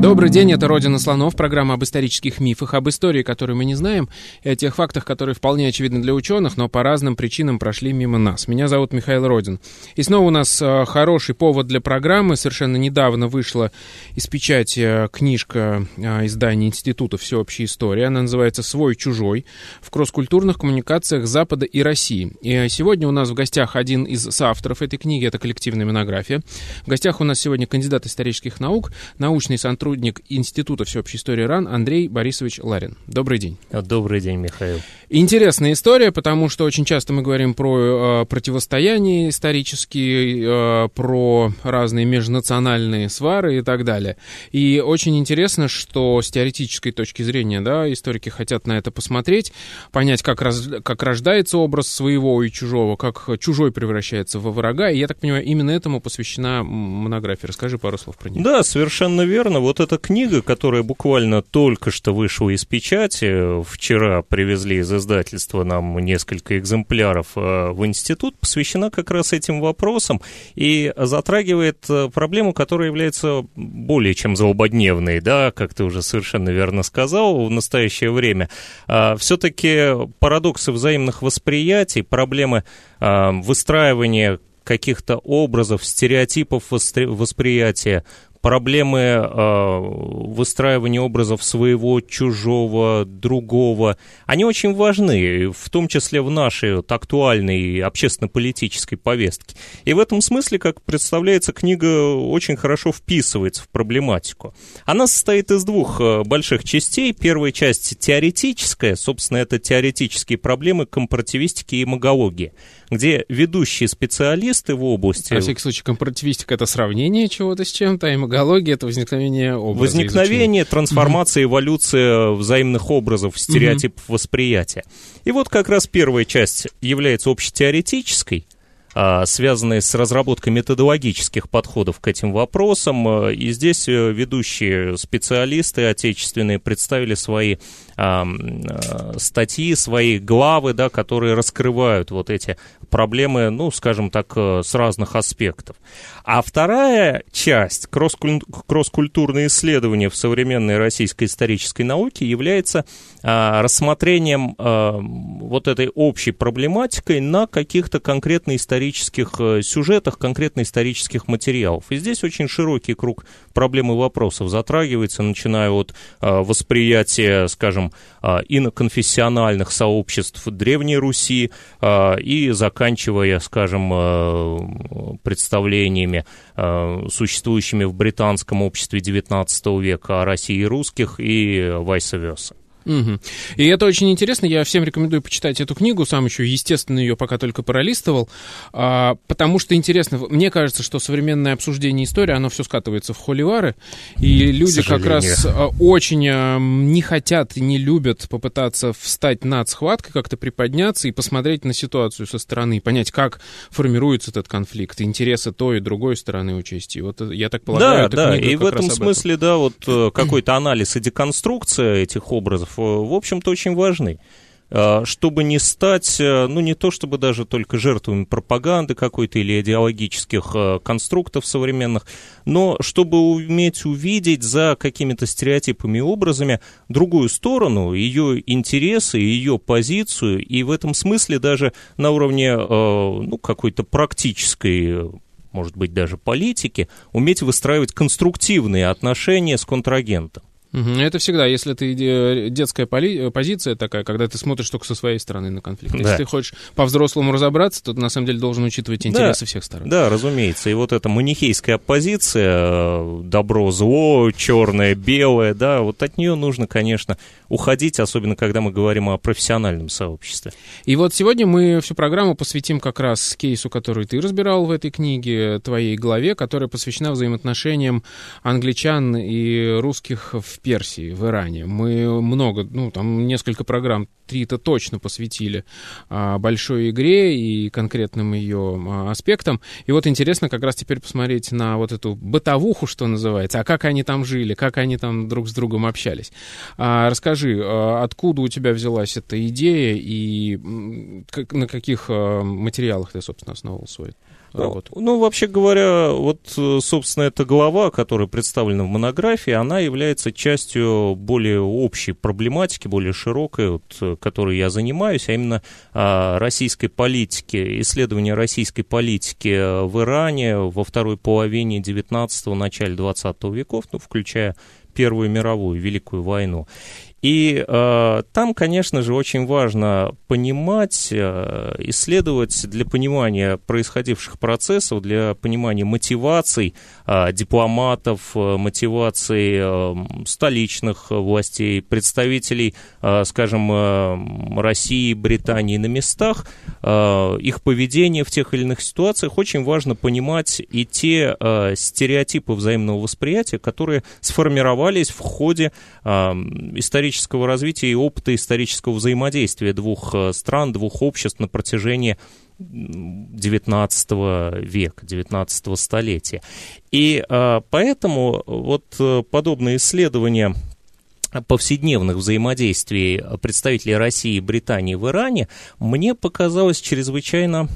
Добрый день, это «Родина слонов», программа об исторических мифах, об истории, которую мы не знаем, и о тех фактах, которые вполне очевидны для ученых, но по разным причинам прошли мимо нас. Меня зовут Михаил Родин. И снова у нас э, хороший повод для программы. Совершенно недавно вышла из печати книжка э, издания Института всеобщей истории. Она называется «Свой-чужой» в кросс-культурных коммуникациях Запада и России. И сегодня у нас в гостях один из соавторов этой книги, это коллективная монография. В гостях у нас сегодня кандидат исторических наук, научный сотрудник сотрудник Института всеобщей истории РАН Андрей Борисович Ларин. Добрый день. Добрый день, Михаил. Интересная история, потому что очень часто мы говорим про э, противостояние исторические, э, про разные межнациональные свары и так далее. И очень интересно, что с теоретической точки зрения, да, историки хотят на это посмотреть, понять, как, раз, как рождается образ своего и чужого, как чужой превращается во врага. И я так понимаю, именно этому посвящена монография. Расскажи пару слов про нее. Да, совершенно верно. Вот эта книга, которая буквально только что вышла из печати, вчера привезли из издательства нам несколько экземпляров э, в институт, посвящена как раз этим вопросам и затрагивает э, проблему, которая является более чем злободневной, да, как ты уже совершенно верно сказал, в настоящее время. А, Все-таки парадоксы взаимных восприятий, проблемы а, выстраивания каких-то образов, стереотипов восприятия, проблемы э, выстраивания образов своего, чужого, другого, они очень важны, в том числе в нашей вот, актуальной общественно-политической повестке. И в этом смысле, как представляется, книга очень хорошо вписывается в проблематику. Она состоит из двух э, больших частей. Первая часть теоретическая, собственно, это теоретические проблемы компаративистики и магологии где ведущие специалисты в области... На всякий случай, компаративистика — это сравнение чего-то с чем-то, а имагология — это возникновение образа. Возникновение, изучения. трансформация, эволюция взаимных образов, стереотипов восприятия. И вот как раз первая часть является общетеоретической, а, связанные с разработкой методологических подходов к этим вопросам. И здесь э, ведущие специалисты отечественные представили свои а, статьи, свои главы, да, которые раскрывают вот эти проблемы, ну, скажем так, э, с разных аспектов. А вторая часть, кросс-культурные исследования в современной российской исторической науке, является а, рассмотрением а, вот этой общей проблематикой на каких-то конкретно исторических а, сюжетах, конкретно исторических материалов. И здесь очень широкий круг проблем и вопросов затрагивается, начиная от а, восприятия, скажем, а, иноконфессиональных сообществ Древней Руси а, и заканчивая, скажем, а, представлениями э, существующими в британском обществе XIX века о России русских и vice versa. Угу. И это очень интересно. Я всем рекомендую почитать эту книгу. Сам еще, естественно, ее пока только пролистывал. А, потому что интересно, мне кажется, что современное обсуждение истории, оно все скатывается в холивары. И люди как раз а, очень не хотят и не любят попытаться встать над схваткой, как-то приподняться и посмотреть на ситуацию со стороны, понять, как формируется этот конфликт, интересы той и другой стороны учесть. И вот я так полагаю, да, да, и в этом смысле, этом. да, вот э, какой-то анализ и деконструкция этих образов Э, в общем-то, очень важны э, чтобы не стать, э, ну, не то чтобы даже только жертвами пропаганды какой-то или идеологических конструктов современных, но чтобы уметь увидеть за какими-то стереотипами и образами другую сторону, ее интересы, ее позицию, и в этом смысле даже на уровне, ну, какой-то практической может быть, даже политики, уметь выстраивать конструктивные отношения с контрагентом. Это всегда, если ты э, детская поли- позиция такая, когда ты смотришь только со своей стороны на конфликт. Да. Если ты хочешь по-взрослому разобраться, то ты на самом деле должен учитывать интересы да. всех сторон. Да, разумеется. И вот эта манихейская оппозиция, э, добро-зло, черное-белое, да, вот от нее нужно, конечно, уходить, особенно когда мы говорим о профессиональном сообществе. И вот сегодня мы всю программу посвятим как раз кейсу, который ты разбирал в этой книге, твоей главе, которая посвящена взаимоотношениям англичан и русских в Персии, в Иране. Мы много, ну, там несколько программ три-то точно посвятили а, большой игре и конкретным ее а, аспектам. И вот интересно как раз теперь посмотреть на вот эту бытовуху, что называется, а как они там жили, как они там друг с другом общались. А, расскажи, а, откуда у тебя взялась эта идея и как, на каких а, материалах ты, собственно, основывал свой работу? Ну, вообще говоря, вот, э, собственно, эта глава, которая представлена в монографии, она является частью более общей проблематики, более широкой, вот, э, которой я занимаюсь, а именно а, российской политики, исследования российской политики э, в Иране во второй половине 19-го, начале 20 веков, ну, включая Первую мировую, Великую войну. И э, там, конечно же, очень важно понимать, э, исследовать для понимания происходивших процессов, для понимания мотиваций э, дипломатов, э, мотиваций э, столичных властей, представителей, э, скажем, э, России, Британии на местах, э, их поведение в тех или иных ситуациях. Очень важно понимать и те э, стереотипы взаимного восприятия, которые сформировались в ходе э, исторического исторического развития и опыта исторического взаимодействия двух э, стран, двух обществ на протяжении XIX века, XIX столетия. И э, поэтому вот э, подобные исследования повседневных взаимодействий представителей России и Британии в Иране мне показалось чрезвычайно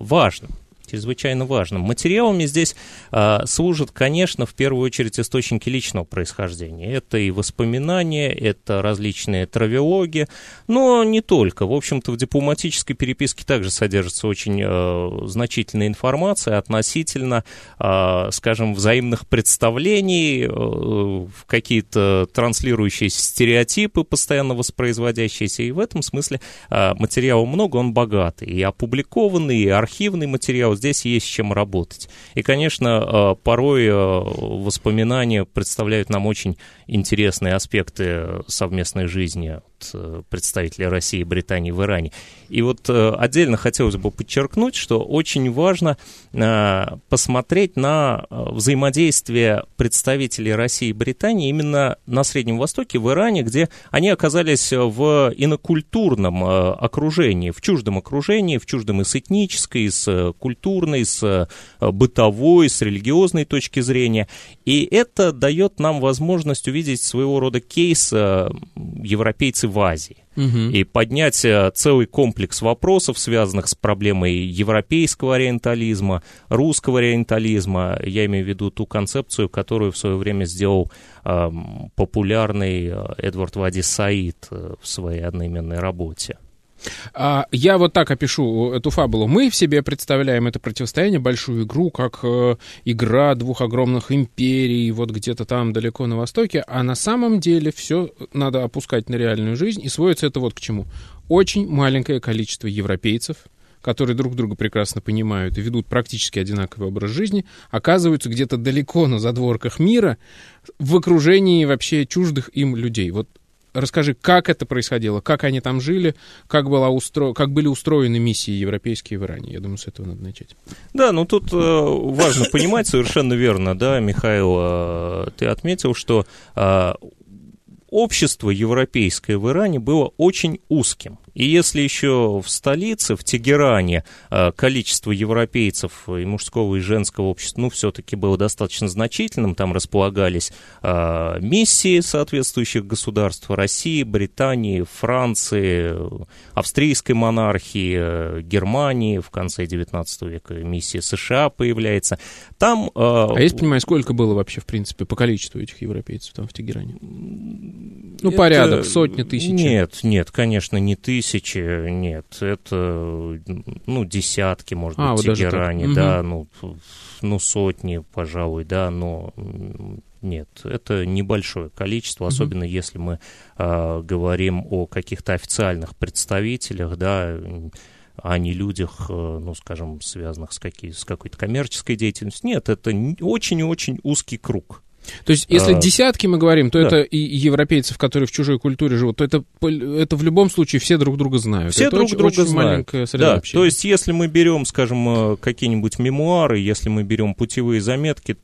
важным чрезвычайно важным. Материалами здесь а, служат, конечно, в первую очередь источники личного происхождения. Это и воспоминания, это различные травелоги, но не только. В общем-то, в дипломатической переписке также содержится очень а, значительная информация относительно, а, скажем, взаимных представлений, а, какие-то транслирующиеся стереотипы, постоянно воспроизводящиеся. И в этом смысле а, материала много, он богатый. И опубликованный, и архивный материал здесь есть с чем работать. И, конечно, э, порой э, воспоминания представляют нам очень интересные аспекты совместной жизни Э, представителей России и Британии в Иране. И вот э, отдельно хотелось бы подчеркнуть, что очень важно э, посмотреть на взаимодействие представителей России и Британии именно на Среднем Востоке, в Иране, где они оказались в инокультурном окружении, в чуждом окружении, в чуждом и с этнической, и с культурной, и с бытовой, с религиозной точки зрения. И это дает нам возможность увидеть своего рода кейс европейцев в Азии. Угу. И поднять э, целый комплекс вопросов, связанных с проблемой европейского ориентализма, русского ориентализма. Я имею в виду ту концепцию, которую в свое время сделал э, популярный Эдвард Вади Саид э, в своей одноименной работе. А, я вот так опишу эту фабулу. Мы в себе представляем это противостояние, большую игру, как э, игра двух огромных империй, вот где-то там далеко на востоке, а на самом деле все надо опускать на реальную жизнь, и сводится это вот к чему. Очень маленькое количество европейцев, которые друг друга прекрасно понимают и ведут практически одинаковый образ жизни, оказываются где-то далеко на задворках мира в окружении вообще чуждых им людей. Вот Расскажи, как это происходило, как они там жили, как, была устро... как были устроены миссии европейские в Иране. Я думаю, с этого надо начать. Да, ну тут э, важно понимать совершенно верно, да, Михаил, э, ты отметил, что э, общество европейское в Иране было очень узким. И если еще в столице, в Тегеране, э, количество европейцев и мужского, и женского общества, ну, все-таки было достаточно значительным, там располагались э, миссии соответствующих государств России, Британии, Франции, австрийской монархии, э, Германии, в конце XIX века миссия США появляется. Там... А я понимаю, сколько было вообще, в принципе, по количеству этих европейцев там в Тегеране? Ну, это... порядок, сотни тысяч. Нет, нет, конечно, не тысячи тысячи, нет, это, ну, десятки, может а, быть, вот Тегеране, да, угу. ну, ну, сотни, пожалуй, да, но нет, это небольшое количество, особенно если мы э, говорим о каких-то официальных представителях, да, а не людях, э, ну, скажем, связанных с, какие, с какой-то коммерческой деятельностью. Нет, это очень-очень узкий круг. То есть, если а, десятки мы говорим, то да. это и европейцев, которые в чужой культуре живут, то это, это в любом случае все друг друга знают. Все это друг очень, друга очень знают. маленькая среда да, То есть, если мы берем, скажем, э, какие-нибудь мемуары, если мы берем путевые заметки,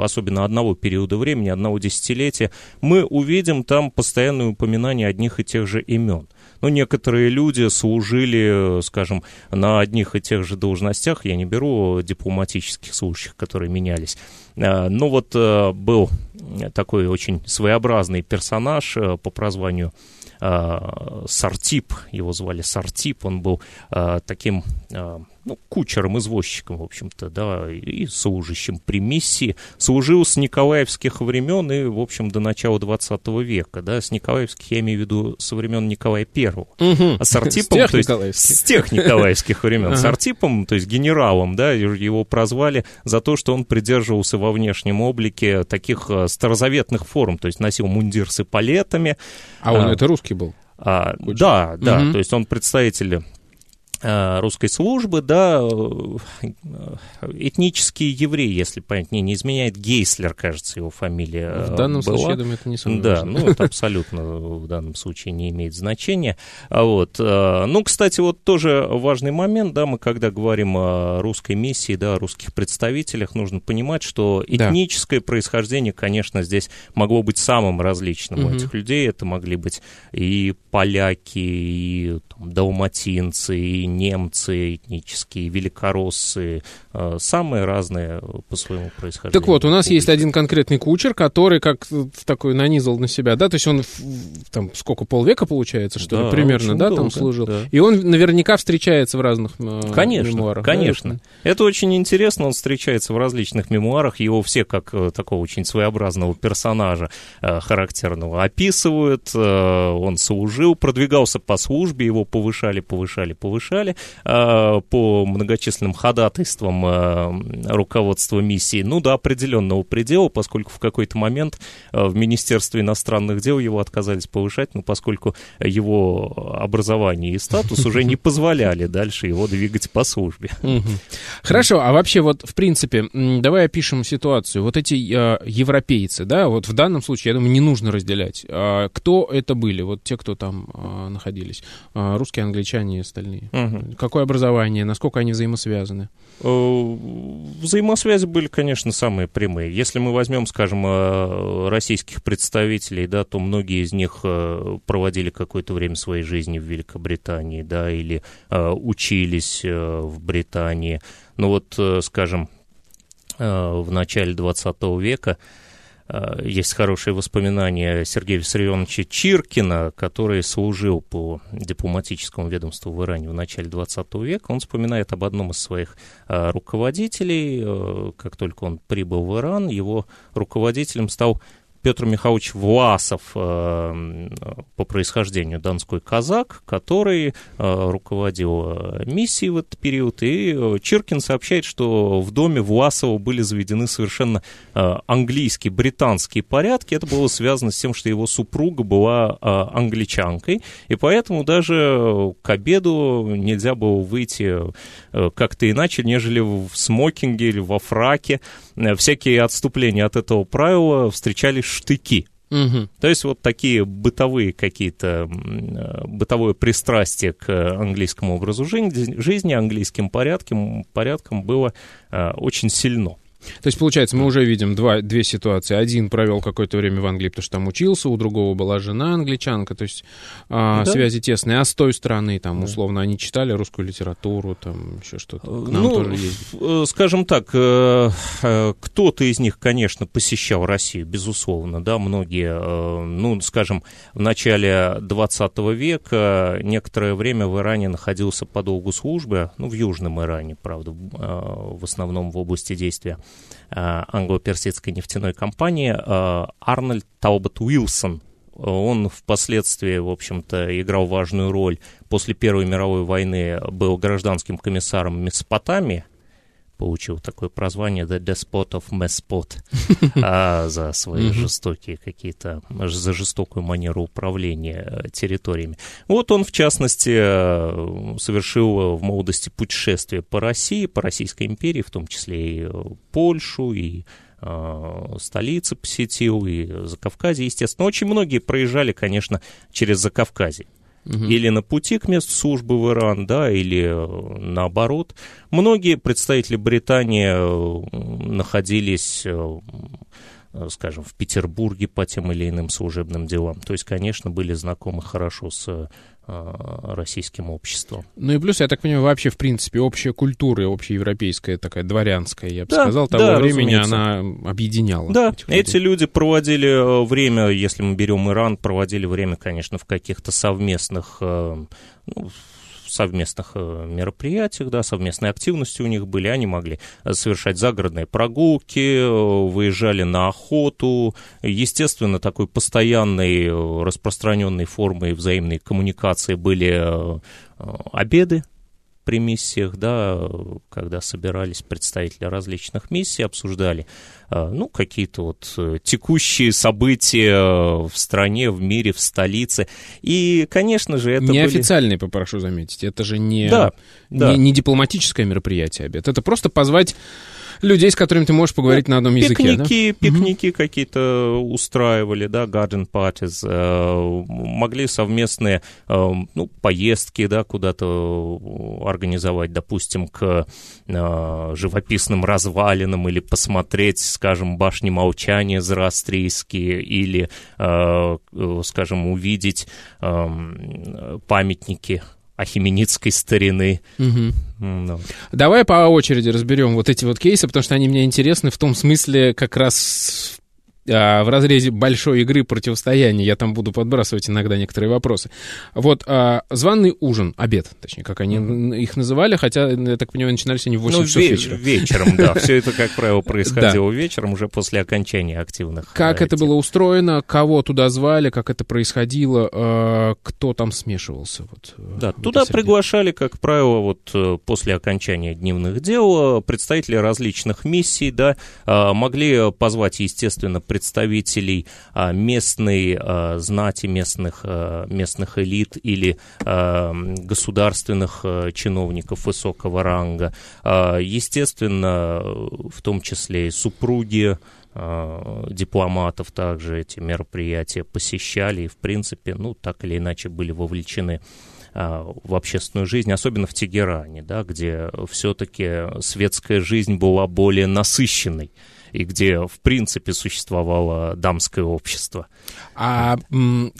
особенно одного периода времени, одного десятилетия, мы увидим там постоянное упоминание одних и тех же имен. Но некоторые люди служили, скажем, на одних и тех же должностях, я не беру дипломатических служащих, которые менялись, а, ну вот э, был такой очень своеобразный персонаж э, по прозванию Сартип, его звали Сартип, он был таким ну, кучером, извозчиком, в общем-то, да, и служащим при миссии, служил с николаевских времен и, в общем, до начала 20 века, да, с николаевских я имею в виду со времен Николая Первого, угу. а с Артипом, то есть с тех николаевских времен, с Артипом, то есть генералом, да, его прозвали за то, что он придерживался во внешнем облике таких э, старозаветных форм, то есть носил мундир с эполетами. А он а, это русский был? А, да, да, угу. то есть он представитель русской службы, да, э, этнический еврей, если память мне не изменяет, Гейслер, кажется, его фамилия В данном была. случае, я думаю, это не самое Да, ну, это абсолютно в данном случае не имеет значения. А вот. Э, ну, кстати, вот тоже важный момент, да, мы когда говорим о русской миссии, да, о русских представителях, нужно понимать, что этническое да. происхождение, конечно, здесь могло быть самым различным угу. у этих людей. Это могли быть и поляки, и там, далматинцы, и немцы этнические, великороссы, самые разные по своему происхождению. Так вот, у нас есть один конкретный кучер, который как такой нанизал на себя, да, то есть он там сколько, полвека получается, что да, ли, примерно, да, долго, там служил. Да. И он наверняка встречается в разных э, конечно, мемуарах. Конечно, да? Это очень интересно, он встречается в различных мемуарах, его все как э, такого очень своеобразного персонажа характерного описывают, он служил, продвигался по службе, его повышали, повышали, повышали, по многочисленным ходатайствам а, руководства миссии, ну, до определенного предела, поскольку в какой-то момент а, в Министерстве иностранных дел его отказались повышать, ну, поскольку его образование и статус уже не позволяли дальше его двигать по службе. Хорошо, а вообще вот, в принципе, давай опишем ситуацию. Вот эти европейцы, да, вот в данном случае, я думаю, не нужно разделять. Кто это были, вот те, кто там находились? Русские, англичане и остальные. Какое образование, насколько они взаимосвязаны? Э, взаимосвязи были, конечно, самые прямые. Если мы возьмем, скажем, э, российских представителей, да, то многие из них э, проводили какое-то время своей жизни в Великобритании, да, или учились в Британии. Но ну вот, скажем, в начале 20 века Э, есть хорошие воспоминания Сергея Виссарионовича Чиркина, который служил по дипломатическому ведомству в Иране в начале 20 века. Он вспоминает об одном из своих э, руководителей. Э, как только он прибыл в Иран, его руководителем стал Петр Михайлович Власов э, по происхождению донской казак, который э, руководил э, миссией в этот период, и Чиркин сообщает, что в доме Власова были заведены совершенно английские, британские порядки. Это было связано с тем, что его супруга была англичанкой, и поэтому даже к обеду нельзя было выйти как-то иначе, нежели в смокинге или во фраке. Всякие отступления от этого правила встречались штыки. Угу. То есть вот такие бытовые какие-то, бытовое пристрастие к английскому образу жизни, английским порядкам, порядкам было э, очень сильно. То есть, получается, мы уже видим два, две ситуации. Один провел какое-то время в Англии, потому что там учился, у другого была жена англичанка, то есть а, да. связи тесные. А с той стороны, там, условно, они читали русскую литературу, там, еще что-то. К нам ну, тоже ездили. Э, скажем так, э, э, кто-то из них, конечно, посещал Россию, безусловно, да, многие, ну, скажем, в начале 20 века некоторое время в Иране находился по долгу службы, ну, в Южном Иране, правда, в основном в области действия англо-персидской нефтяной компании э, Арнольд Таубат Уилсон. Он впоследствии, в общем-то, играл важную роль. После Первой мировой войны был гражданским комиссаром Месопотамии, получил такое прозвание The Despot of Mespot а, за свои жестокие какие-то, за жестокую манеру управления э, территориями. Вот он, в частности, э, совершил в молодости путешествие по России, по Российской империи, в том числе и Польшу, и столицы посетил, и Закавказье, естественно. Очень многие проезжали, конечно, через Закавказье. Угу. Или на пути к месту службы в Иран, да, или наоборот. Многие представители Британии находились скажем, в Петербурге по тем или иным служебным делам. То есть, конечно, были знакомы хорошо с Э, российским обществом. Ну и плюс, я так понимаю, вообще, в принципе, общая культура, общеевропейская, такая дворянская, я бы да, сказал, того да, времени разумеется. она объединяла. Да, эти люди проводили э, время, если мы берем Иран, проводили время, конечно, в каких-то совместных э, ну, совместных э, мероприятиях, да, совместные активности у них были, они могли э, совершать загородные прогулки, э, выезжали на охоту. Естественно, такой постоянной распространенной формой взаимной коммуникации были обеды при миссиях, да, когда собирались представители различных миссий, обсуждали, э, ну, какие-то вот э, текущие события в стране, в мире, в столице. И, конечно же, это Неофициальные, были... попрошу заметить, это же не, да, не, да. не дипломатическое мероприятие, обед. Это просто позвать людей, с которыми ты можешь поговорить ну, на одном языке, пикники, да? Пикники угу. какие-то устраивали, да, garden parties, э, могли совместные, э, ну, поездки, да, куда-то организовать, допустим, к э, живописным развалинам или посмотреть, скажем, башни молчания зороастрийские или, э, скажем, увидеть э, памятники ахименицкой старины. Угу. Ну. Давай по очереди разберем вот эти вот кейсы, потому что они мне интересны в том смысле как раз в разрезе большой игры противостояния, я там буду подбрасывать иногда некоторые вопросы. Вот а, званый ужин, обед, точнее, как они их называли, хотя, я так понимаю, начинались они в 8 ну, часов ве- вечера. вечером, да, все это, как правило, происходило вечером, уже после окончания активных. Как это было устроено, кого туда звали, как это происходило, а, кто там смешивался? Э, да, туда приглашали, как правило, вот э, после окончания дневных дел представители различных миссий, да, могли позвать, естественно, представителей а, местной а, знати, местных, а, местных элит или государственных чиновников высокого ранга. Естественно, в том числе и супруги дипломатов также эти мероприятия посещали и, в принципе, ну, так или иначе были вовлечены в общественную жизнь, особенно в Тегеране, да, где все-таки светская жизнь была более насыщенной и где, в принципе, существовало дамское общество. А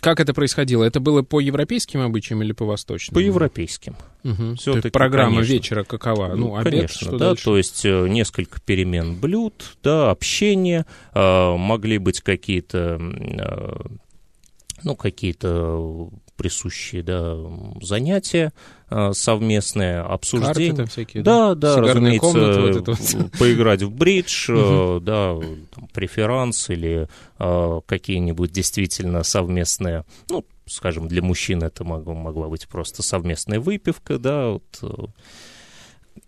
как это происходило? Это было по европейским обычаям или по восточным? По европейским. Угу. Есть программа конечно. вечера какова? Ну, обед, конечно, что да, дальше? то есть э, несколько перемен блюд, да, общение, э, могли быть какие-то, э, ну, какие-то присущие, да, занятия а, совместные, обсуждения. Карты всякие, да? Да, да, разумеется, вот вот. поиграть в бридж, угу. да, там, преферанс или а, какие-нибудь действительно совместные, ну, скажем, для мужчин это могло, могла быть просто совместная выпивка, да, вот, э,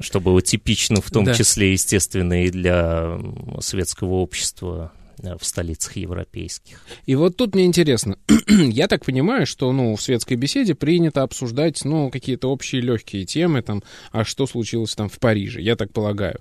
что было типично в том да. числе, естественно, и для светского общества Э, в столицах европейских. И вот тут мне интересно, я так понимаю, что ну, в светской беседе принято обсуждать ну, какие-то общие легкие темы, там, а что случилось там в Париже, я так полагаю.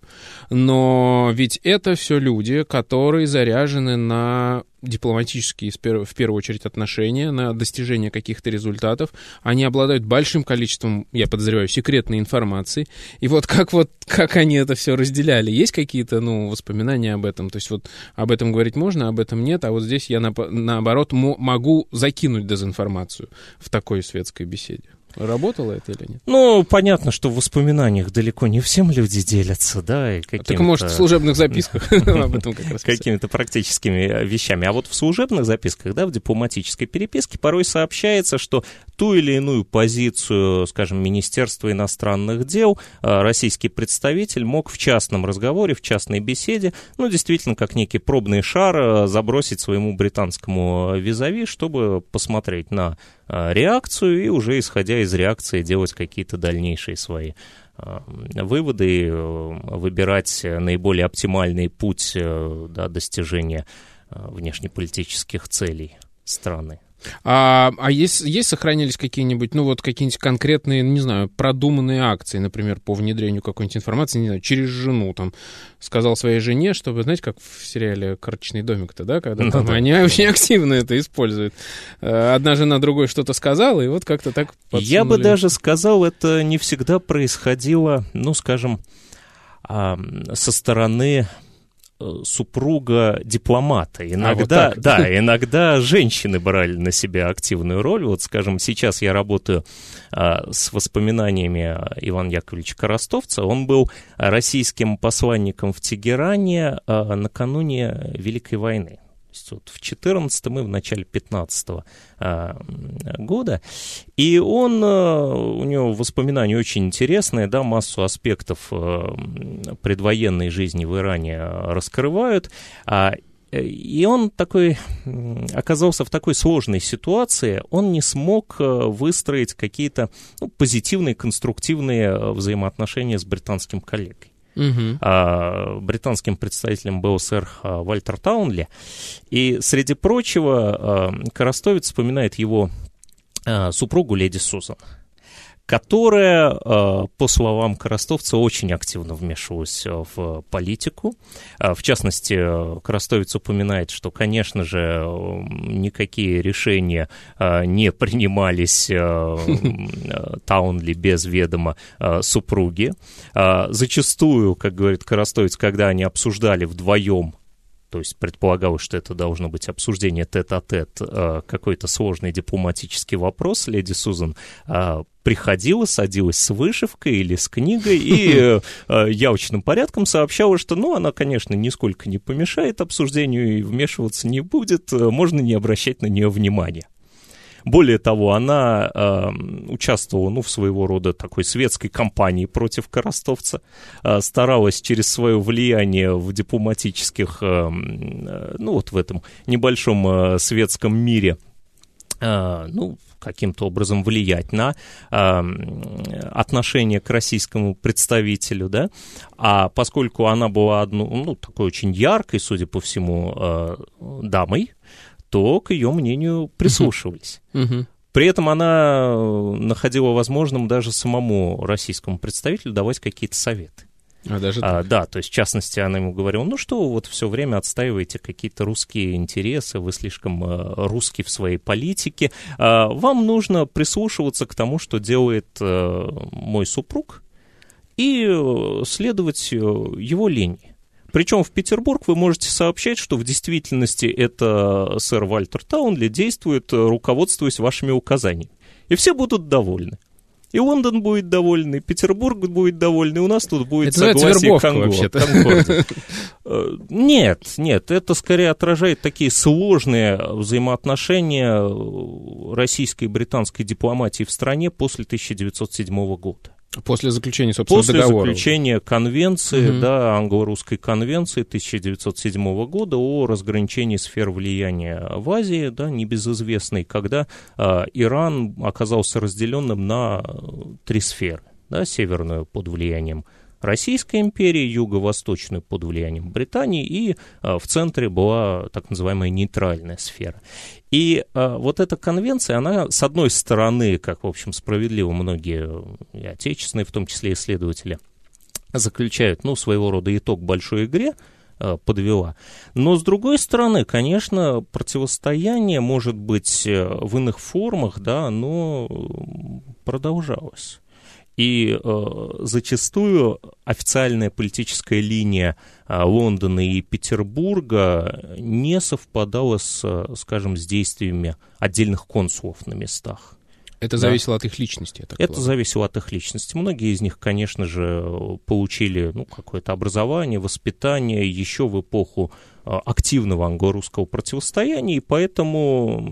Но ведь это все люди, которые заряжены на дипломатические, в первую очередь, отношения, на достижение каких-то результатов. Они обладают большим количеством, я подозреваю, секретной информации. И вот как вот, как они это все разделяли? Есть какие-то, ну, воспоминания об этом? То есть вот об этом говорить можно, об этом нет, а вот здесь я, на, наоборот, могу закинуть дезинформацию в такой светской беседе. Работало это или нет? Ну, понятно, что в воспоминаниях далеко не всем люди делятся, да, и Так, может, в служебных записках об этом как раз Какими-то практическими э, вещами. А вот в служебных записках, да, в дипломатической переписке порой сообщается, что ту или иную позицию, скажем, Министерства иностранных дел э, российский представитель мог в частном разговоре, в частной беседе, ну, действительно, как некий пробный шар э, забросить своему британскому визави, чтобы посмотреть на реакцию и уже исходя из реакции делать какие-то дальнейшие свои э, выводы, э, выбирать наиболее оптимальный путь да, достижения внешнеполитических целей страны. А, а есть, есть сохранились какие-нибудь, ну вот какие-нибудь конкретные, не знаю, продуманные акции, например, по внедрению какой-нибудь информации, не знаю, через жену, там, сказал своей жене, чтобы, знаете, как в сериале «Карточный домик»-то, да, когда ну, там, да. они очень активно это используют. Э, одна жена другой что-то сказала, и вот как-то так подсунули. Я бы даже сказал, это не всегда происходило, ну, скажем, со стороны супруга дипломата. Иногда, а, вот да, иногда женщины брали на себя активную роль. Вот, скажем, сейчас я работаю а, с воспоминаниями Ивана Яковлевича Коростовца. Он был российским посланником в Тегеране а, накануне Великой войны есть вот в 14 и в начале 15 а, года. И он, а, у него воспоминания очень интересные, да, массу аспектов а, предвоенной жизни в Иране раскрывают. И он такой оказался в такой сложной ситуации, он не смог выстроить какие-то ну, позитивные, конструктивные взаимоотношения с британским коллегой угу. а, британским представителем БОСР а, Вальтер Таунли. И, среди прочего, а, Коростовец вспоминает его а, супругу леди Сузан которая, э, по словам Коростовца, очень активно вмешивалась э, в политику. Э, в частности, Коростовец упоминает, что, конечно же, никакие решения не принимались Таунли без ведома супруги. Зачастую, как говорит Коростовец, когда они обсуждали вдвоем то есть предполагалось, что это должно быть обсуждение тет-а-тет, -тет, какой-то сложный дипломатический вопрос, леди Сузан приходила, садилась с вышивкой или с книгой и э, э, явочным порядком сообщала, что, ну, она, конечно, нисколько не помешает обсуждению и вмешиваться не будет, э, можно не обращать на нее внимания. Более того, она э, участвовала, ну, в своего рода такой светской кампании против Коростовца, э, старалась через свое влияние в дипломатических, э, ну, вот в этом небольшом э, светском мире, э, ну, каким-то образом влиять на э, отношение к российскому представителю, да, а поскольку она была одну, ну, такой очень яркой, судя по всему, э, дамой, то к ее мнению прислушивались. Uh-huh. При этом она находила возможным даже самому российскому представителю давать какие-то советы. А, даже а, да, то есть, в частности, она ему говорила, ну что вот все время отстаиваете какие-то русские интересы, вы слишком э, русский в своей политике, а, вам нужно прислушиваться к тому, что делает а, мой супруг, и следовать его линии. Причем в Петербург вы можете сообщать, что в действительности это сэр Вальтер Таунли действует, руководствуясь вашими указаниями. И все будут довольны. И Лондон будет довольный, Петербург будет довольный, у нас тут будет это согласие Конго, э, Нет, нет, это скорее отражает такие сложные взаимоотношения российской и британской дипломатии в стране после 1907 года. После заключения, собственно, После договора. заключения конвенции, угу. да, англо-русской конвенции 1907 года о разграничении сфер влияния в Азии, да, небезызвестной, когда э, Иран оказался разделенным на три сферы. Да, северную под влиянием Российской империи, юго-восточную под влиянием Британии, и а, в центре была так называемая нейтральная сфера. И а, вот эта конвенция, она, с одной стороны, как, в общем, справедливо многие и отечественные, в том числе исследователи, заключают, ну, своего рода итог большой игре, подвела. Но, с другой стороны, конечно, противостояние, может быть, э, в иных формах, да, оно продолжалось. И э, зачастую официальная политическая линия э, Лондона и Петербурга не совпадала с, скажем, с действиями отдельных консулов на местах. Это зависело да. от их личности, я так Это полагаю. зависело от их личности. Многие из них, конечно же, получили ну, какое-то образование, воспитание еще в эпоху э, активного англо-русского противостояния, и поэтому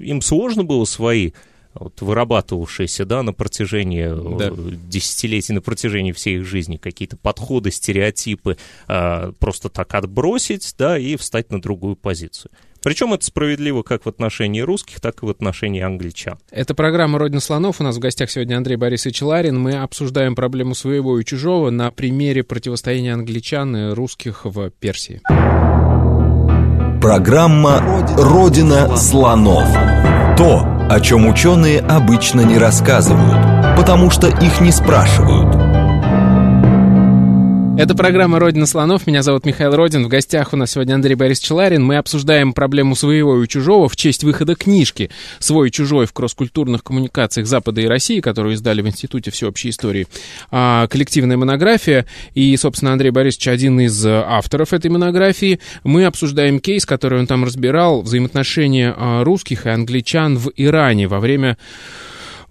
им сложно было свои вот, вырабатывавшиеся да, на протяжении да. Э, десятилетий, на протяжении всей их жизни, какие-то подходы, стереотипы э, просто так отбросить да, и встать на другую позицию. Причем это справедливо как в отношении русских, так и в отношении англичан. Это программа «Родина слонов». У нас в гостях сегодня Андрей Борисович Ларин. Мы обсуждаем проблему своего и чужого на примере противостояния англичан и русских в Персии. Программа «Родина слонов». То, о чем ученые обычно не рассказывают, потому что их не спрашивают – это программа «Родина слонов». Меня зовут Михаил Родин. В гостях у нас сегодня Андрей Борисович Челарин. Мы обсуждаем проблему своего и чужого в честь выхода книжки «Свой и чужой» в кросс-культурных коммуникациях Запада и России, которую издали в Институте всеобщей истории. А, коллективная монография. И, собственно, Андрей Борисович один из авторов этой монографии. Мы обсуждаем кейс, который он там разбирал, взаимоотношения а, русских и англичан в Иране во время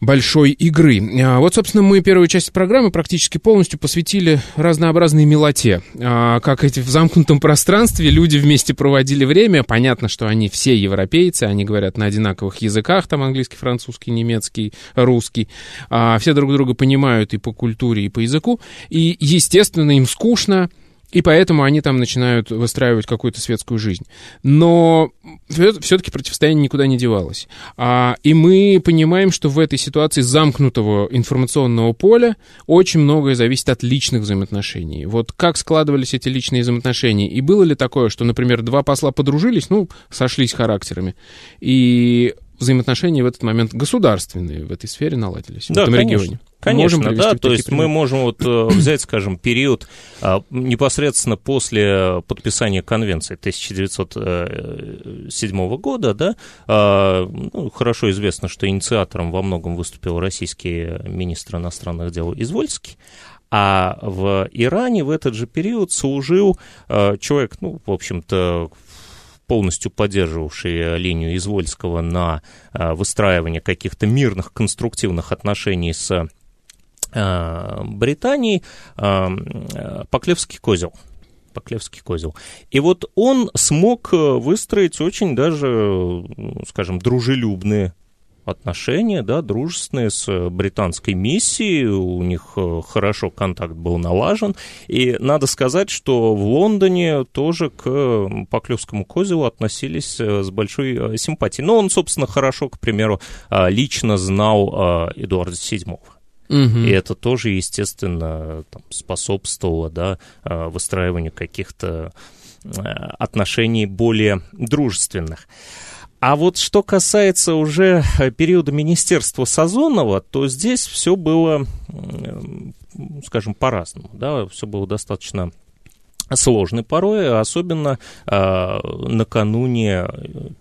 большой игры. А, вот, собственно, мы первую часть программы практически полностью посвятили разнообразной милоте. А, как эти в замкнутом пространстве люди вместе проводили время. Понятно, что они все европейцы, они говорят на одинаковых языках, там английский, французский, немецкий, русский. А, все друг друга понимают и по культуре, и по языку. И, естественно, им скучно, и поэтому они там начинают выстраивать какую-то светскую жизнь. Но все-таки противостояние никуда не девалось. А, и мы понимаем, что в этой ситуации замкнутого информационного поля очень многое зависит от личных взаимоотношений. Вот как складывались эти личные взаимоотношения? И было ли такое, что, например, два посла подружились, ну, сошлись характерами, и взаимоотношения в этот момент государственные в этой сфере наладились, да, в этом конечно. регионе. Конечно, да, то есть примеры? мы можем вот э, взять, скажем, период а, непосредственно после подписания конвенции 1907 э, года, да, а, ну, хорошо известно, что инициатором во многом выступил российский министр иностранных дел Извольский, а в Иране в этот же период служил э, человек, ну, в общем-то, полностью поддерживавший линию Извольского на выстраивание каких-то мирных конструктивных отношений с Э, Британии э, Поклевский козел. Поклевский козел. И вот он смог э, выстроить очень даже, скажем, дружелюбные отношения, да, дружественные с британской миссией, у них хорошо контакт был налажен, и надо сказать, что в Лондоне тоже к Поклевскому козелу относились с большой симпатией. Но он, собственно, хорошо, к примеру, лично знал Эдуарда VII. Угу. И это тоже, естественно, там, способствовало да, а, выстраиванию каких-то а, отношений более дружественных. А вот что касается уже периода министерства Сазонова, то здесь все было, скажем, по-разному. Да, все было достаточно сложный порой, особенно э, накануне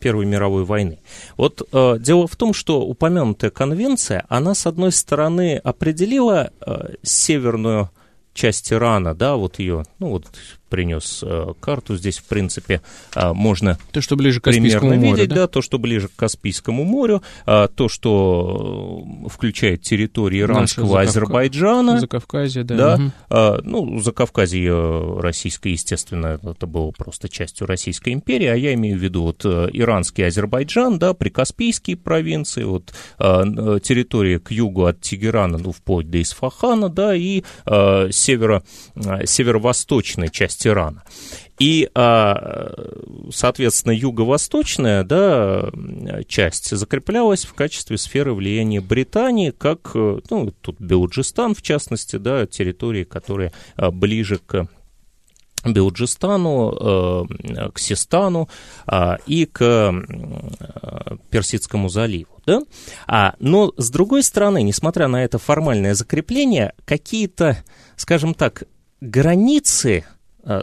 Первой мировой войны. Вот э, дело в том, что упомянутая конвенция, она, с одной стороны, определила э, северную часть Ирана, да, вот ее, ну вот принес э, карту. Здесь, в принципе, э, можно то, что ближе к Каспийскому морю, видеть, да? да, то, что ближе к Каспийскому морю, э, то, что включает территорию иранского Закавка... Азербайджана. Закавказье, да. да. Угу. Ну, Закавказье российское, естественно, это было просто частью Российской империи, а я имею в виду вот иранский Азербайджан, да, прикаспийские провинции, вот территория к югу от Тегерана, ну, вплоть до Исфахана, да, и северо, северо-восточная часть часть Ирана. И, а, соответственно, юго-восточная да, часть закреплялась в качестве сферы влияния Британии, как, ну, тут Белуджистан, в частности, да, территории, которые а, ближе к Белуджистану, к Систану и к Персидскому заливу. Да? А, но, с другой стороны, несмотря на это формальное закрепление, какие-то, скажем так, границы Э,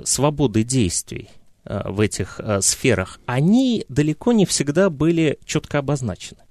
свободы действий э, в этих э, сферах, они далеко не всегда были четко обозначены.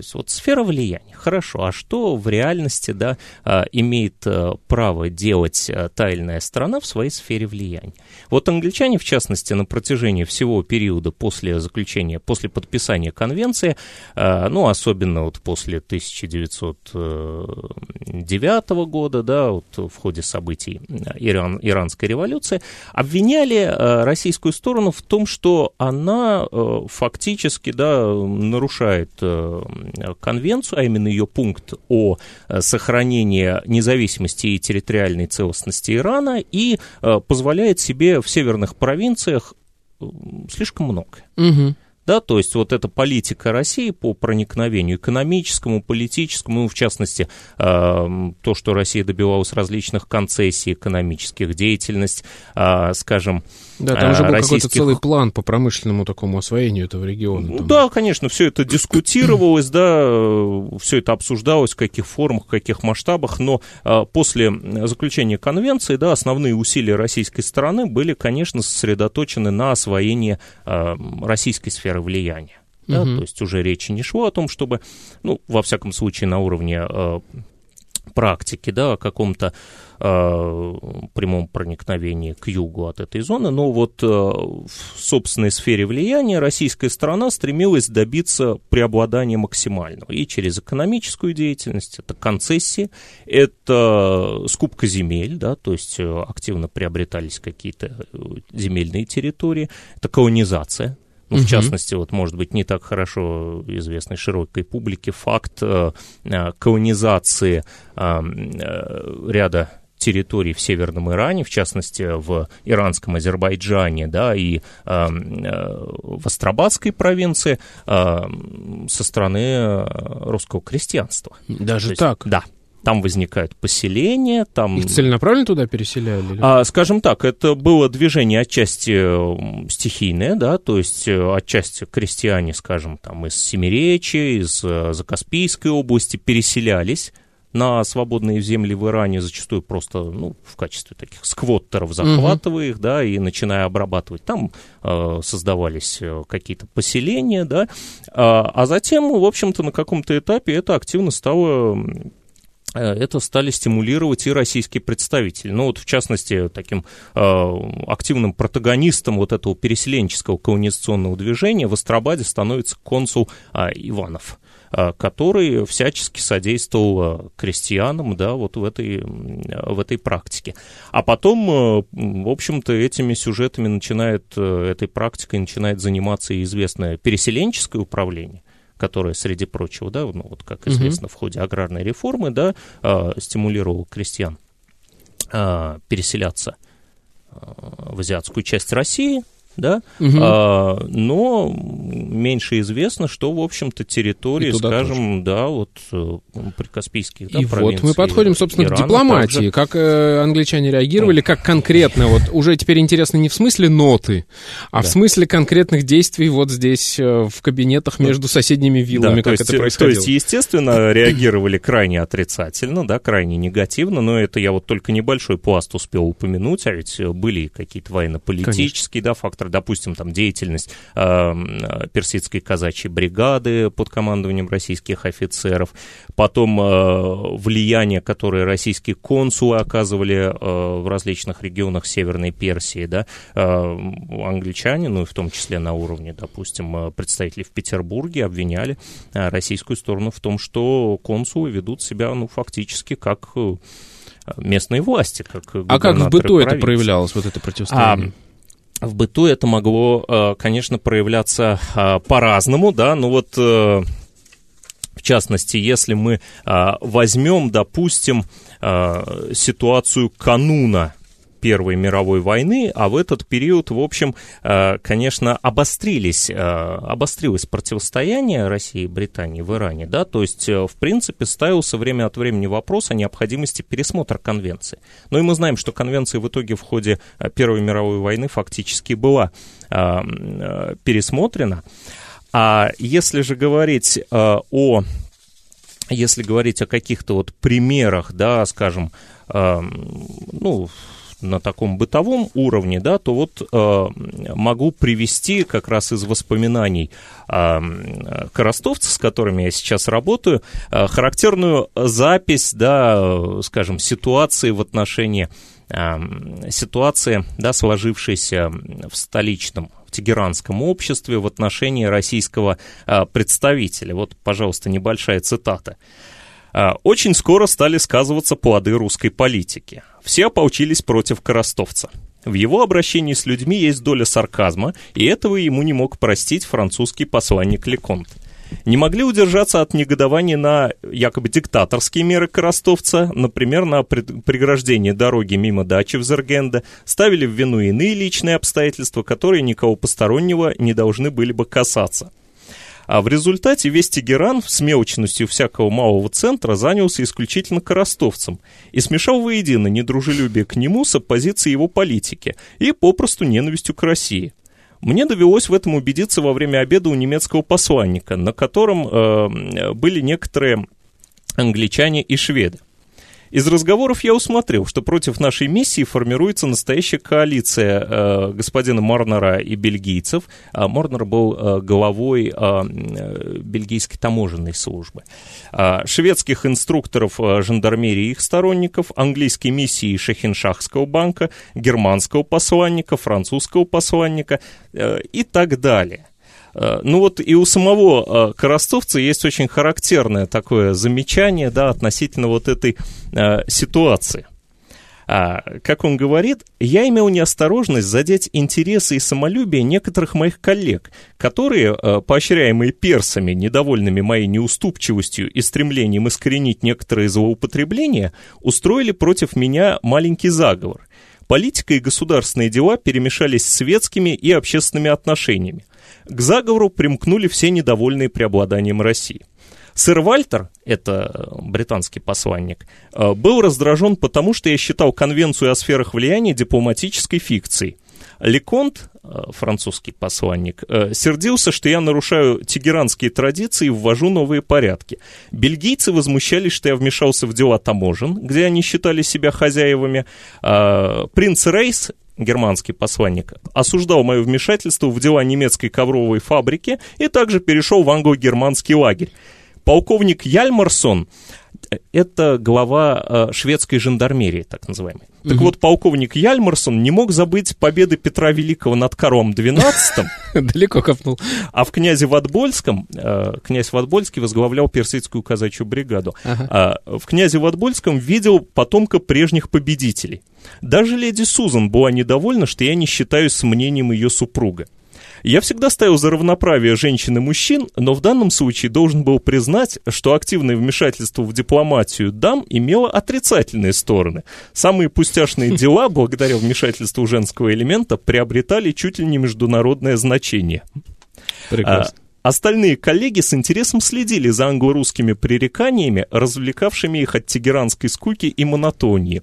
То есть вот сфера влияния, хорошо, а что в реальности да, а, имеет а, право делать а, та страна в своей сфере влияния? Вот англичане, в частности, на протяжении всего периода после заключения, после подписания конвенции, ну, особенно вот после 1909 года, да, вот в ходе событий Иран, Иранской революции, обвиняли российскую сторону в том, что она фактически да, нарушает конвенцию, а именно ее пункт о э, сохранении независимости и территориальной целостности Ирана, и э, позволяет себе в северных провинциях э, слишком много. Угу. Да, то есть вот эта политика России по проникновению экономическому, политическому, ну, в частности, э, то, что Россия добивалась различных концессий экономических, деятельность, э, скажем, Да, там же был российских... какой-то целый план по промышленному такому освоению этого региона. Там. Да, конечно, все это дискутировалось, да, все это обсуждалось, в каких формах, в каких масштабах, но после заключения конвенции, да, основные усилия российской стороны были, конечно, сосредоточены на освоении российской сферы влияния. Да, угу. То есть уже речи не шло о том, чтобы, ну, во всяком случае, на уровне э, практики, да, о каком-то э, прямом проникновении к югу от этой зоны, но вот э, в собственной сфере влияния российская сторона стремилась добиться преобладания максимального. И через экономическую деятельность, это концессии, это скупка земель, да, то есть э, активно приобретались какие-то э, земельные территории, это колонизация, ну, в частности, вот, может быть, не так хорошо известный широкой публике факт э, э колонизации э, э, ряда территорий в Северном Иране, в частности, в иранском Азербайджане, да, и э, в Астрабадской провинции э, со стороны русского крестьянства. Даже есть, так? Да, там возникают поселения, там... Их целенаправленно туда переселяли? А, скажем так, это было движение отчасти стихийное, да, то есть э, отчасти крестьяне, скажем, там из Семиречи, из э, Закаспийской области переселялись на свободные земли в Иране, зачастую просто ну, в качестве таких сквоттеров, захватывая угу. их, да, и начиная обрабатывать. Там э, создавались э, какие-то поселения, да, а, а затем, в общем-то, на каком-то этапе это активно стало Э, это стали стимулировать и российские представители. Ну вот, в частности, таким э, активным протагонистом вот этого переселенческого колонизационного движения в Астрабаде становится консул э, Иванов который всячески содействовал э, крестьянам, да, вот в этой, в этой практике. А потом, в общем-то, этими сюжетами начинает, этой практикой начинает заниматься и известное переселенческое управление, которая, среди прочего, да, ну, вот как известно, угу. в ходе аграрной реформы, да, э, стимулировала крестьян э, переселяться э, в азиатскую часть России, да, угу. а, но меньше известно, что, в общем-то, территории, скажем, тоже. да, вот э, прикаспийских да, И вот мы подходим, собственно, Ирана, к дипломатии. Также... Как э, англичане реагировали, как конкретно, вот уже теперь интересно не в смысле ноты, а да. в смысле конкретных действий вот здесь э, в кабинетах между соседними виллами, да, как есть, это происходило. То есть, естественно, реагировали крайне отрицательно, да, крайне негативно, но это я вот только небольшой пласт успел упомянуть, а ведь были какие-то военно-политические, да, факторы фактор, допустим, там деятельность э, персидской казачьей бригады под командованием российских офицеров, потом э, влияние, которое российские консулы оказывали э, в различных регионах Северной Персии, да, э, англичане, ну и в том числе на уровне, допустим, э, представителей в Петербурге обвиняли э, российскую сторону в том, что консулы ведут себя, ну, фактически как э, местные власти, как А как в быту это проявлялось, вот это противостояние? А, в быту это могло, э, конечно, проявляться э, по-разному, да, но вот э, в частности, если мы возьмем, допустим, ситуацию кануна Первой мировой войны, а в этот период, в общем, э, конечно, обострились, э, обострилось противостояние России и Британии в Иране, да, то есть, э, в принципе, ставился время от времени вопрос о необходимости пересмотра конвенции. Но и мы знаем, что конвенция в итоге в ходе Первой мировой войны фактически была пересмотрена. А если же говорить о если говорить о каких-то вот примерах, да, скажем, ну, на таком бытовом уровне, да, то вот э, могу привести как раз из воспоминаний э, коростовцев, с которыми я сейчас работаю, э, характерную запись, да, скажем, ситуации в отношении э, ситуации, да, сложившейся в столичном в тегеранском обществе в отношении российского э, представителя. Вот, пожалуйста, небольшая цитата. А, очень скоро стали сказываться плоды русской политики. Все ополчились против коростовца. В его обращении с людьми есть доля сарказма, и этого ему не мог простить французский посланник Леконт. Не могли удержаться от негодования на якобы диктаторские меры коростовца, например, на преграждение дороги мимо дачи в Зергенде, ставили в вину иные личные обстоятельства, которые никого постороннего не должны были бы касаться. А в результате весь Тегеран с мелочностью всякого малого центра занялся исключительно коростовцем и смешал воедино недружелюбие к нему с оппозицией его политики и попросту ненавистью к России. Мне довелось в этом убедиться во время обеда у немецкого посланника, на котором э, были некоторые англичане и шведы. Из разговоров я усмотрел, что против нашей миссии формируется настоящая коалиция э, господина Морнера и бельгийцев. А Морнер был э, главой э, бельгийской таможенной службы. Э, шведских инструкторов э, жандармерии и их сторонников, английской миссии Шехеншахского банка, германского посланника, французского посланника э, и так далее. Э, ну вот и у самого э, Коростовца есть очень характерное такое замечание, да, относительно вот этой э, ситуации. А, как он говорит, я имел неосторожность задеть интересы и самолюбие некоторых моих коллег, которые, поощряемые персами, недовольными моей неуступчивостью и стремлением искоренить некоторые злоупотребления, устроили против меня маленький заговор. Политика и государственные дела перемешались с светскими и общественными отношениями. К заговору примкнули все недовольные преобладанием России. Сэр Вальтер, это британский посланник, э, был раздражен потому, что я считал конвенцию о сферах влияния дипломатической фикцией. Леконт, э, французский посланник, э, сердился, что я нарушаю тегеранские традиции и ввожу новые порядки. Бельгийцы возмущались, что я вмешался в дела таможен, где они считали себя хозяевами. Принц Рейс германский посланник, осуждал мое вмешательство в дела немецкой ковровой фабрики и также перешел в англо-германский лагерь. Полковник Яльмарсон это глава э, шведской жандармерии, так называемой. Так угу. вот, полковник Яльмарсон не мог забыть победы Петра Великого над Карлом XII. Далеко копнул. А в князе Ватбольском, э, князь Ватбольский возглавлял персидскую казачью бригаду, ага. а в князе Ватбольском видел потомка прежних победителей. Даже леди Сузан была недовольна, что я не считаюсь с мнением ее супруга. Я всегда стоял за равноправие женщин и мужчин, но в данном случае должен был признать, что активное вмешательство в дипломатию дам имело отрицательные стороны. Самые пустяшные дела, благодаря вмешательству женского элемента, приобретали чуть ли не международное значение. Прекрасно. А, остальные коллеги с интересом следили за англо-русскими пререканиями, развлекавшими их от тегеранской скуки и монотонии.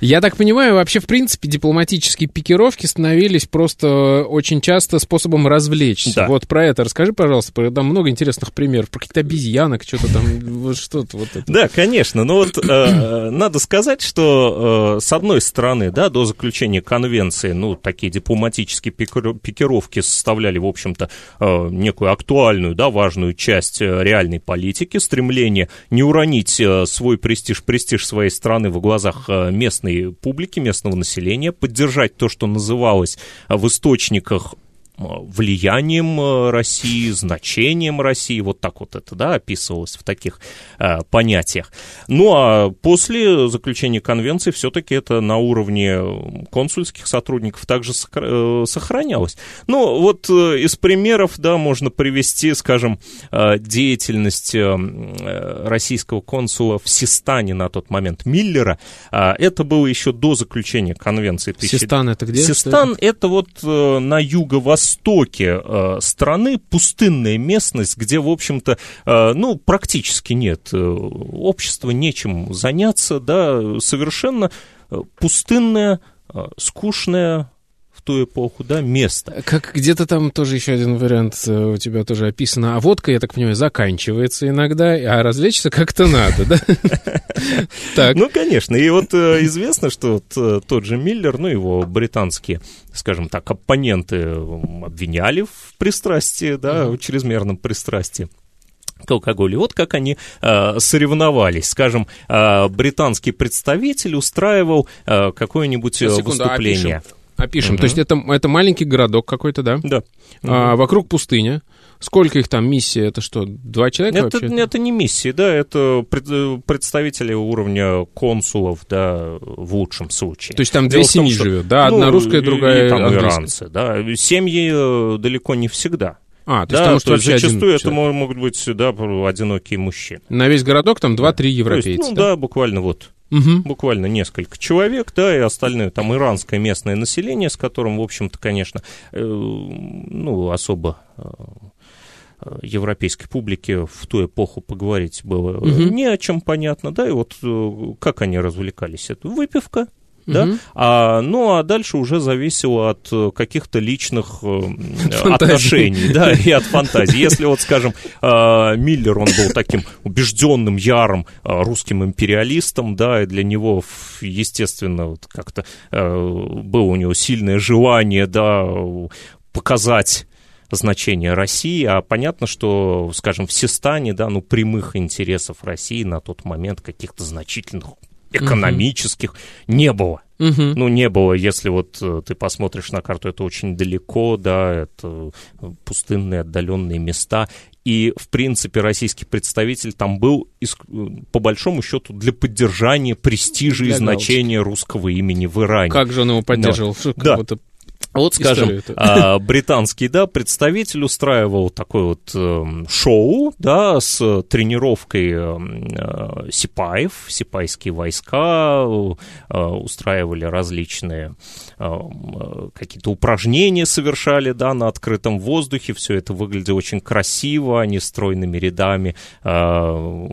Я так понимаю, вообще, в принципе, дипломатические пикировки становились просто очень часто способом развлечься. Да. Вот про это расскажи, пожалуйста, про, там много интересных примеров, про каких-то обезьянок, что-то там, что-то вот это. Да, конечно, но вот э, надо сказать, что э, с одной стороны, да, до заключения конвенции, ну, такие дипломатические пикировки составляли, в общем-то, э, некую актуальную, да, важную часть э, реальной политики, стремление не уронить э, свой престиж, престиж своей страны в глазах э, местной публики, местного населения, поддержать то, что называлось в источниках влиянием э, России, значением России, вот так вот это, да, описывалось в таких э, понятиях. Ну, а после заключения конвенции все-таки это на уровне консульских сотрудников также э, сохранялось. Ну, вот э, из примеров, да, можно привести, скажем, э, деятельность э, российского консула в Систане на тот момент, Миллера. Э, это было еще до заключения конвенции. Систан это где? Систан это вот э, на юго-восток востоке э, страны пустынная местность, где, в общем-то, э, ну, практически нет э, общества, нечем заняться, да, совершенно э, пустынная, скучная в ту эпоху, да, место. Как где-то там тоже еще один вариант э, у тебя тоже описано. А водка, я так понимаю, заканчивается иногда, а развлечься как-то надо, да? Так. Ну, конечно. И вот э, известно, что э, тот же Миллер, ну, его британские, скажем так, оппоненты обвиняли в пристрастии, да, в чрезмерном пристрастии к алкоголю. Вот как они э, соревновались. Скажем, э, британский представитель устраивал э, какое-нибудь Секунду, выступление. Опишем. Опишем. Угу. То есть это, это маленький городок какой-то, да? Да. А, вокруг пустыня. Сколько их там миссия? Это что, два человека это, вообще? Это не миссии, да, это пред, представители уровня консулов, да, в лучшем случае. То есть там две семьи что, живет, да? Одна ну, русская, другая и, там английская. иранцы, да. Семьи э, далеко не всегда. А, то есть, да, потому, что то есть зачастую это человек. могут быть, да, одинокие мужчины. На весь городок там 2-3 европейца, есть, ну, да? да, буквально вот Угу. Буквально несколько человек, да, и остальное там иранское местное население, с которым, в общем-то, конечно, э, ну, особо э, европейской публике в ту эпоху поговорить было угу. не о чем понятно, да, и вот как они развлекались, это выпивка, да? А, ну, а дальше уже зависело от э, каких-то личных э, отношений, да, и от фантазии. Если вот, скажем, э, Миллер, он был таким убежденным, ярым э, русским империалистом, да, и для него, естественно, вот как-то было у него сильное желание, да, показать значение России, а понятно, что, скажем, в Систане, да, ну, прямых интересов России на тот момент каких-то значительных экономических, угу. не было. Угу. Ну, не было, если вот э, ты посмотришь на карту, это очень далеко, да, это пустынные, отдаленные места. И, в принципе, российский представитель там был, по большому счету, для поддержания престижа для и значения русского имени в Иране. Как же он его поддерживал? Да. Вот, скажем, а, британский, да, представитель устраивал такое вот э, шоу, да, с тренировкой э, э, сипаев, сипайские войска, э, устраивали различные э, э, какие-то упражнения совершали, да, на открытом воздухе, все это выглядело очень красиво, они стройными рядами э,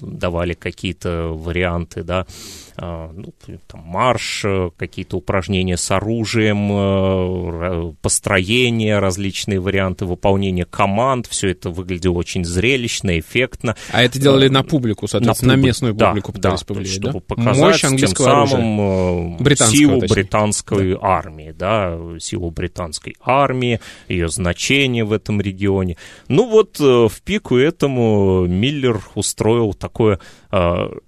давали какие-то варианты, да, э, ну, там, марш, э, какие-то упражнения с оружием, э, построение, различные варианты выполнения команд, все это выглядело очень зрелищно, эффектно. А это делали на публику, соответственно, на, публику, на местную публику да, пытались да, повлиять, чтобы да? показать Мощь английского тем самым. Э, силу точнее. британской да. армии, да, силу британской армии, ее значение в этом регионе. Ну вот э, в пику этому Миллер устроил такое э,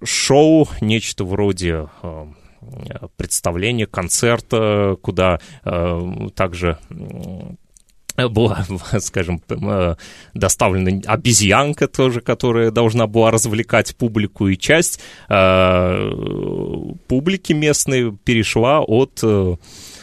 шоу, нечто вроде э, представления, концерта, куда э, также была, скажем, э, доставлена обезьянка тоже, которая должна была развлекать публику, и часть э, публики местной перешла от э,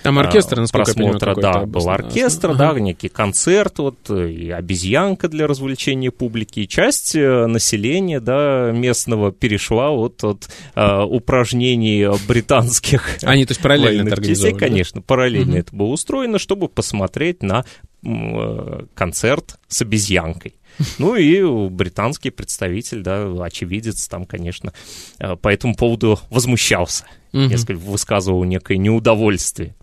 там оркестр, а, насколько просмотра, я понимаю, да, был оркестр, ага. да, некий концерт, вот, и обезьянка для развлечения публики, и часть э, населения, да, местного перешла вот от а, упражнений британских Они, то есть, параллельно это частей, конечно, параллельно это было устроено, чтобы посмотреть на э, концерт с обезьянкой. Ну и британский представитель, да, очевидец там, конечно, э, по этому поводу возмущался. Угу. Несколько высказывал некое неудовольствие.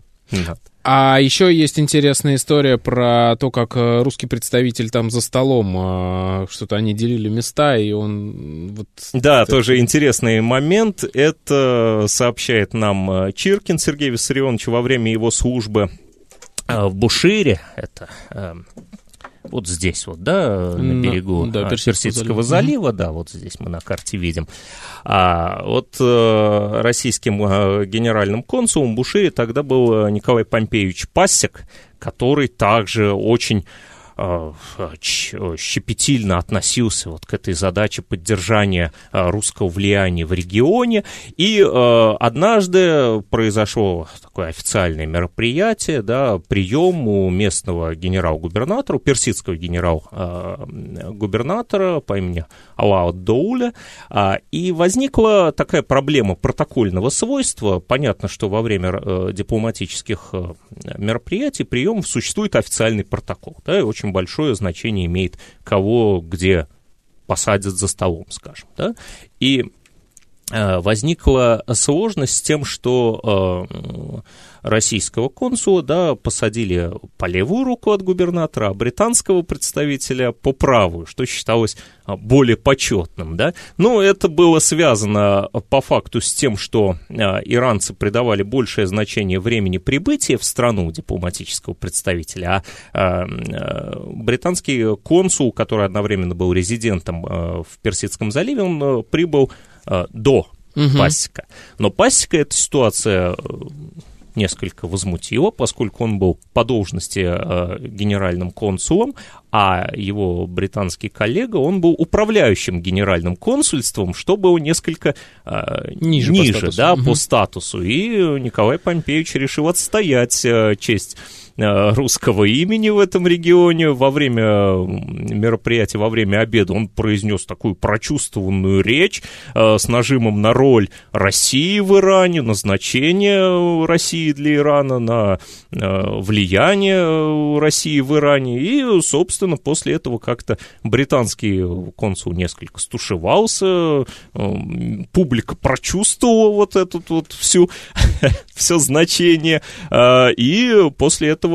А еще есть интересная история про то, как э, русский представитель там за столом, э, что-то они делили места, и он... Вот, да, это... тоже интересный момент. Это сообщает нам э, Чиркин Сергей Виссарионович во время его службы в Бушире. Это вот здесь вот, да, на берегу да, а, Персидского, Персидского залива, да, вот здесь мы на карте видим. А вот э, российским э, генеральным консулом Бушире тогда был э, Николай Помпеевич Пассек, который также очень щепетильно относился вот к этой задаче поддержания э, русского влияния в регионе. И э, однажды произошло такое официальное мероприятие, да, прием у местного генерал-губернатора, персидского генерал-губернатора по имени Алауд Доуля, а, и возникла такая проблема протокольного свойства. Понятно, что во время дипломатических мероприятий, приемов существует официальный протокол, да, и очень очень большое значение имеет, кого где посадят за столом, скажем. Да? И возникла сложность с тем, что э, российского консула, да, посадили по левую руку от губернатора, а британского представителя по правую, что считалось а, более почетным, да. Но это было связано по факту с тем, что иранцы придавали большее значение времени прибытия в страну дипломатического представителя, а британский консул, который одновременно был резидентом в Персидском заливе, он прибыл до угу. пасека. Но пасека эта ситуация несколько возмутило, поскольку он был по должности э, генеральным консулом, а его британский коллега, он был управляющим генеральным консульством, что было несколько э, ниже, ниже по да, угу. по статусу. И Николай Помпеевич решил отстоять э, честь русского имени в этом регионе. Во время мероприятия, во время обеда он произнес такую прочувствованную речь с нажимом на роль России в Иране, на значение России для Ирана, на влияние России в Иране. И, собственно, после этого как-то британский консул несколько стушевался, публика прочувствовала вот эту вот всю, все значение, и после этого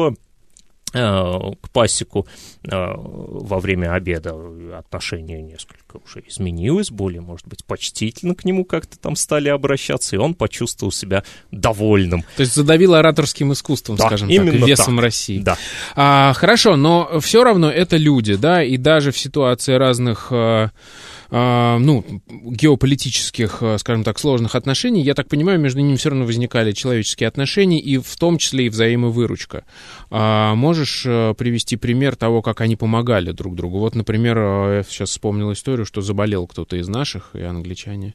Э, к пасеку э, во время обеда отношение несколько уже изменилось, более, может быть, почтительно к нему как-то там стали обращаться, и он почувствовал себя довольным. То есть задавил ораторским искусством, да, скажем именно так, весом так. России. Да. А, хорошо, но все равно это люди, да, и даже в ситуации разных... А ну, геополитических, а, скажем так, сложных отношений, я так понимаю, между ними все равно возникали человеческие отношения, и в том числе и взаимовыручка. А можешь а, привести пример того, как они помогали друг другу? Вот, например, я сейчас вспомнил историю, что заболел кто-то из наших, и англичане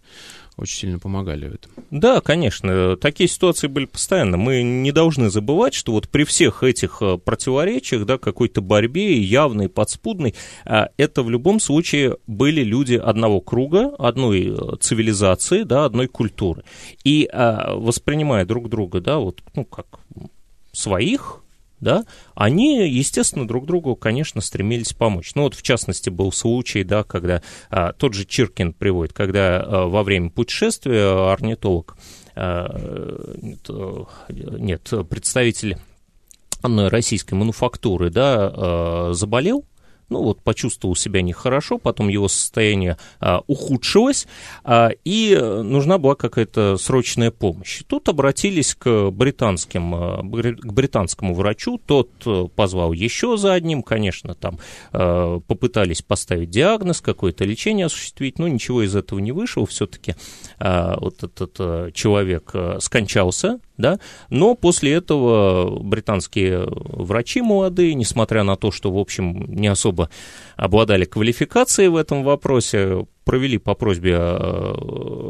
очень сильно помогали в этом. Да, конечно, такие ситуации были постоянно. Мы не должны забывать, что вот при всех этих э, противоречиях, да, какой-то борьбе, явной, подспудной, а, это в любом случае были люди одного круга, одной э, цивилизации, да, одной культуры. И воспринимая друг друга, да, вот, ну, как своих, да, они, естественно, друг другу, конечно, стремились помочь. Ну вот, в частности, был случай, да, когда а, тот же Чиркин приводит, когда а, во время путешествия орнитолог, а, нет, нет, представитель российской мануфактуры, да, а, заболел, ну вот почувствовал себя нехорошо, потом его состояние а, ухудшилось, а, и нужна была какая-то срочная помощь. Тут обратились к, британским, а, к британскому врачу, тот э, позвал еще за одним, конечно, там а, попытались поставить диагноз, какое-то лечение осуществить, но ничего из этого не вышло, все-таки а, вот этот а, человек а, скончался, да, но после этого британские врачи молодые, несмотря на то, что, в общем, не особо обладали квалификацией в этом вопросе, провели по просьбе э,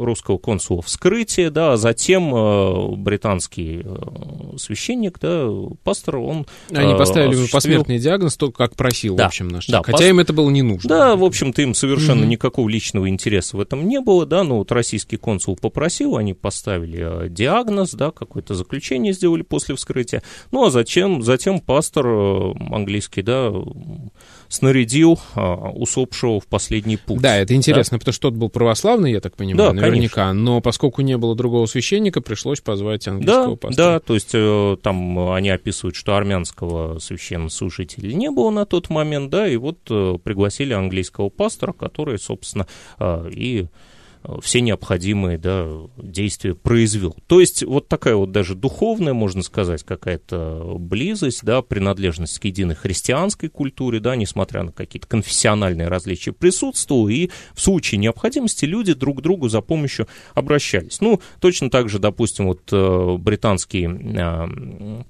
русского консула вскрытие, да, а затем э, британский э, священник, да, пастор, он Они поставили ему посмертный диагноз, только как просил, да, в общем, наш. Да, Хотя пас... им это было не нужно. Да, в общем-то, им совершенно mm-hmm. никакого личного интереса в этом не было, да, но вот российский консул попросил, они поставили диагноз, да, какое-то заключение сделали после вскрытия, ну, а затем, затем пастор английский, да, снарядил а, усопшего в последний путь. Да, это интересно, да? потому что тот был православный, я так понимаю, да, наверняка, конечно. но поскольку не было другого священника, пришлось позвать английского да, пастора. Да, то есть э, там они описывают, что армянского священнослужителя не было на тот момент, да, и вот э, пригласили английского пастора, который, собственно, э, и все необходимые да, действия произвел. То есть вот такая вот даже духовная, можно сказать, какая-то близость, да, принадлежность к единой христианской культуре, да, несмотря на какие-то конфессиональные различия присутствовала, и в случае необходимости люди друг к другу за помощью обращались. Ну, точно так же, допустим, вот э, британский э,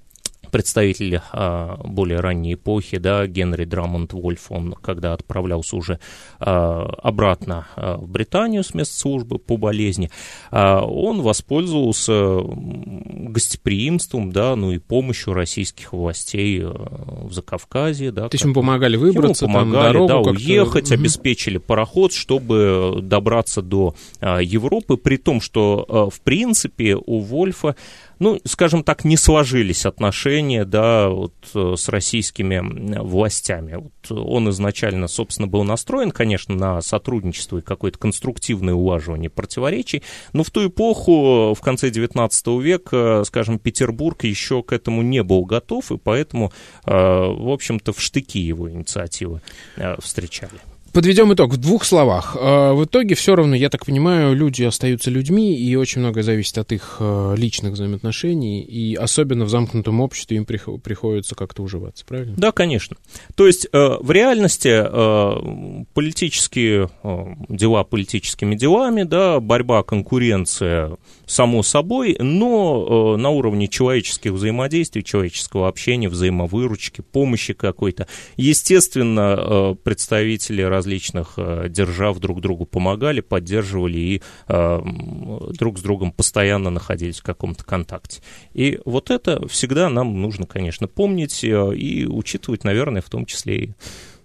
представитель а, более ранней эпохи, да, Генри Драмонд Вольф, он когда отправлялся уже а, обратно а, в Британию с мест службы по болезни, а, он воспользовался гостеприимством, да, ну и помощью российских властей а, в Закавказье, да. То есть ему помогали выбраться, ему помогали, там, дорогу да, уехать, угу. обеспечили пароход, чтобы добраться до а, Европы, при том, что, а, в принципе, у Вольфа ну, скажем так, не сложились отношения, да, вот э, с российскими властями. Вот он изначально, собственно, был настроен, конечно, на сотрудничество и какое-то конструктивное улаживание противоречий, но в ту эпоху, в конце XIX века, скажем, Петербург еще к этому не был готов, и поэтому, э, в общем-то, в штыки его инициативы э, встречали. Подведем итог в двух словах. Э, в итоге все равно, я так понимаю, люди остаются людьми, и очень многое зависит от их э, личных взаимоотношений, и особенно в замкнутом обществе им приходится как-то уживаться, правильно? Да, конечно. То есть э, в реальности политические дела политическими делами, да, борьба, конкуренция само собой, но э, на уровне человеческих взаимодействий, человеческого общения, взаимовыручки, помощи какой-то. Естественно, э, представители различных э, держав друг другу помогали, поддерживали и друг с другом постоянно находились в каком-то контакте. И вот это всегда нам нужно, конечно, помнить и учитывать, наверное, в том числе и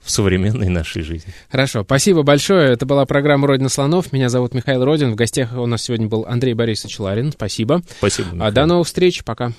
в современной нашей жизни. Хорошо, спасибо большое. Это была программа «Родина слонов». Меня зовут Михаил Родин. В гостях у нас сегодня был Андрей Борисович Ларин. Спасибо. Спасибо. Михаил. До новых встреч. Пока.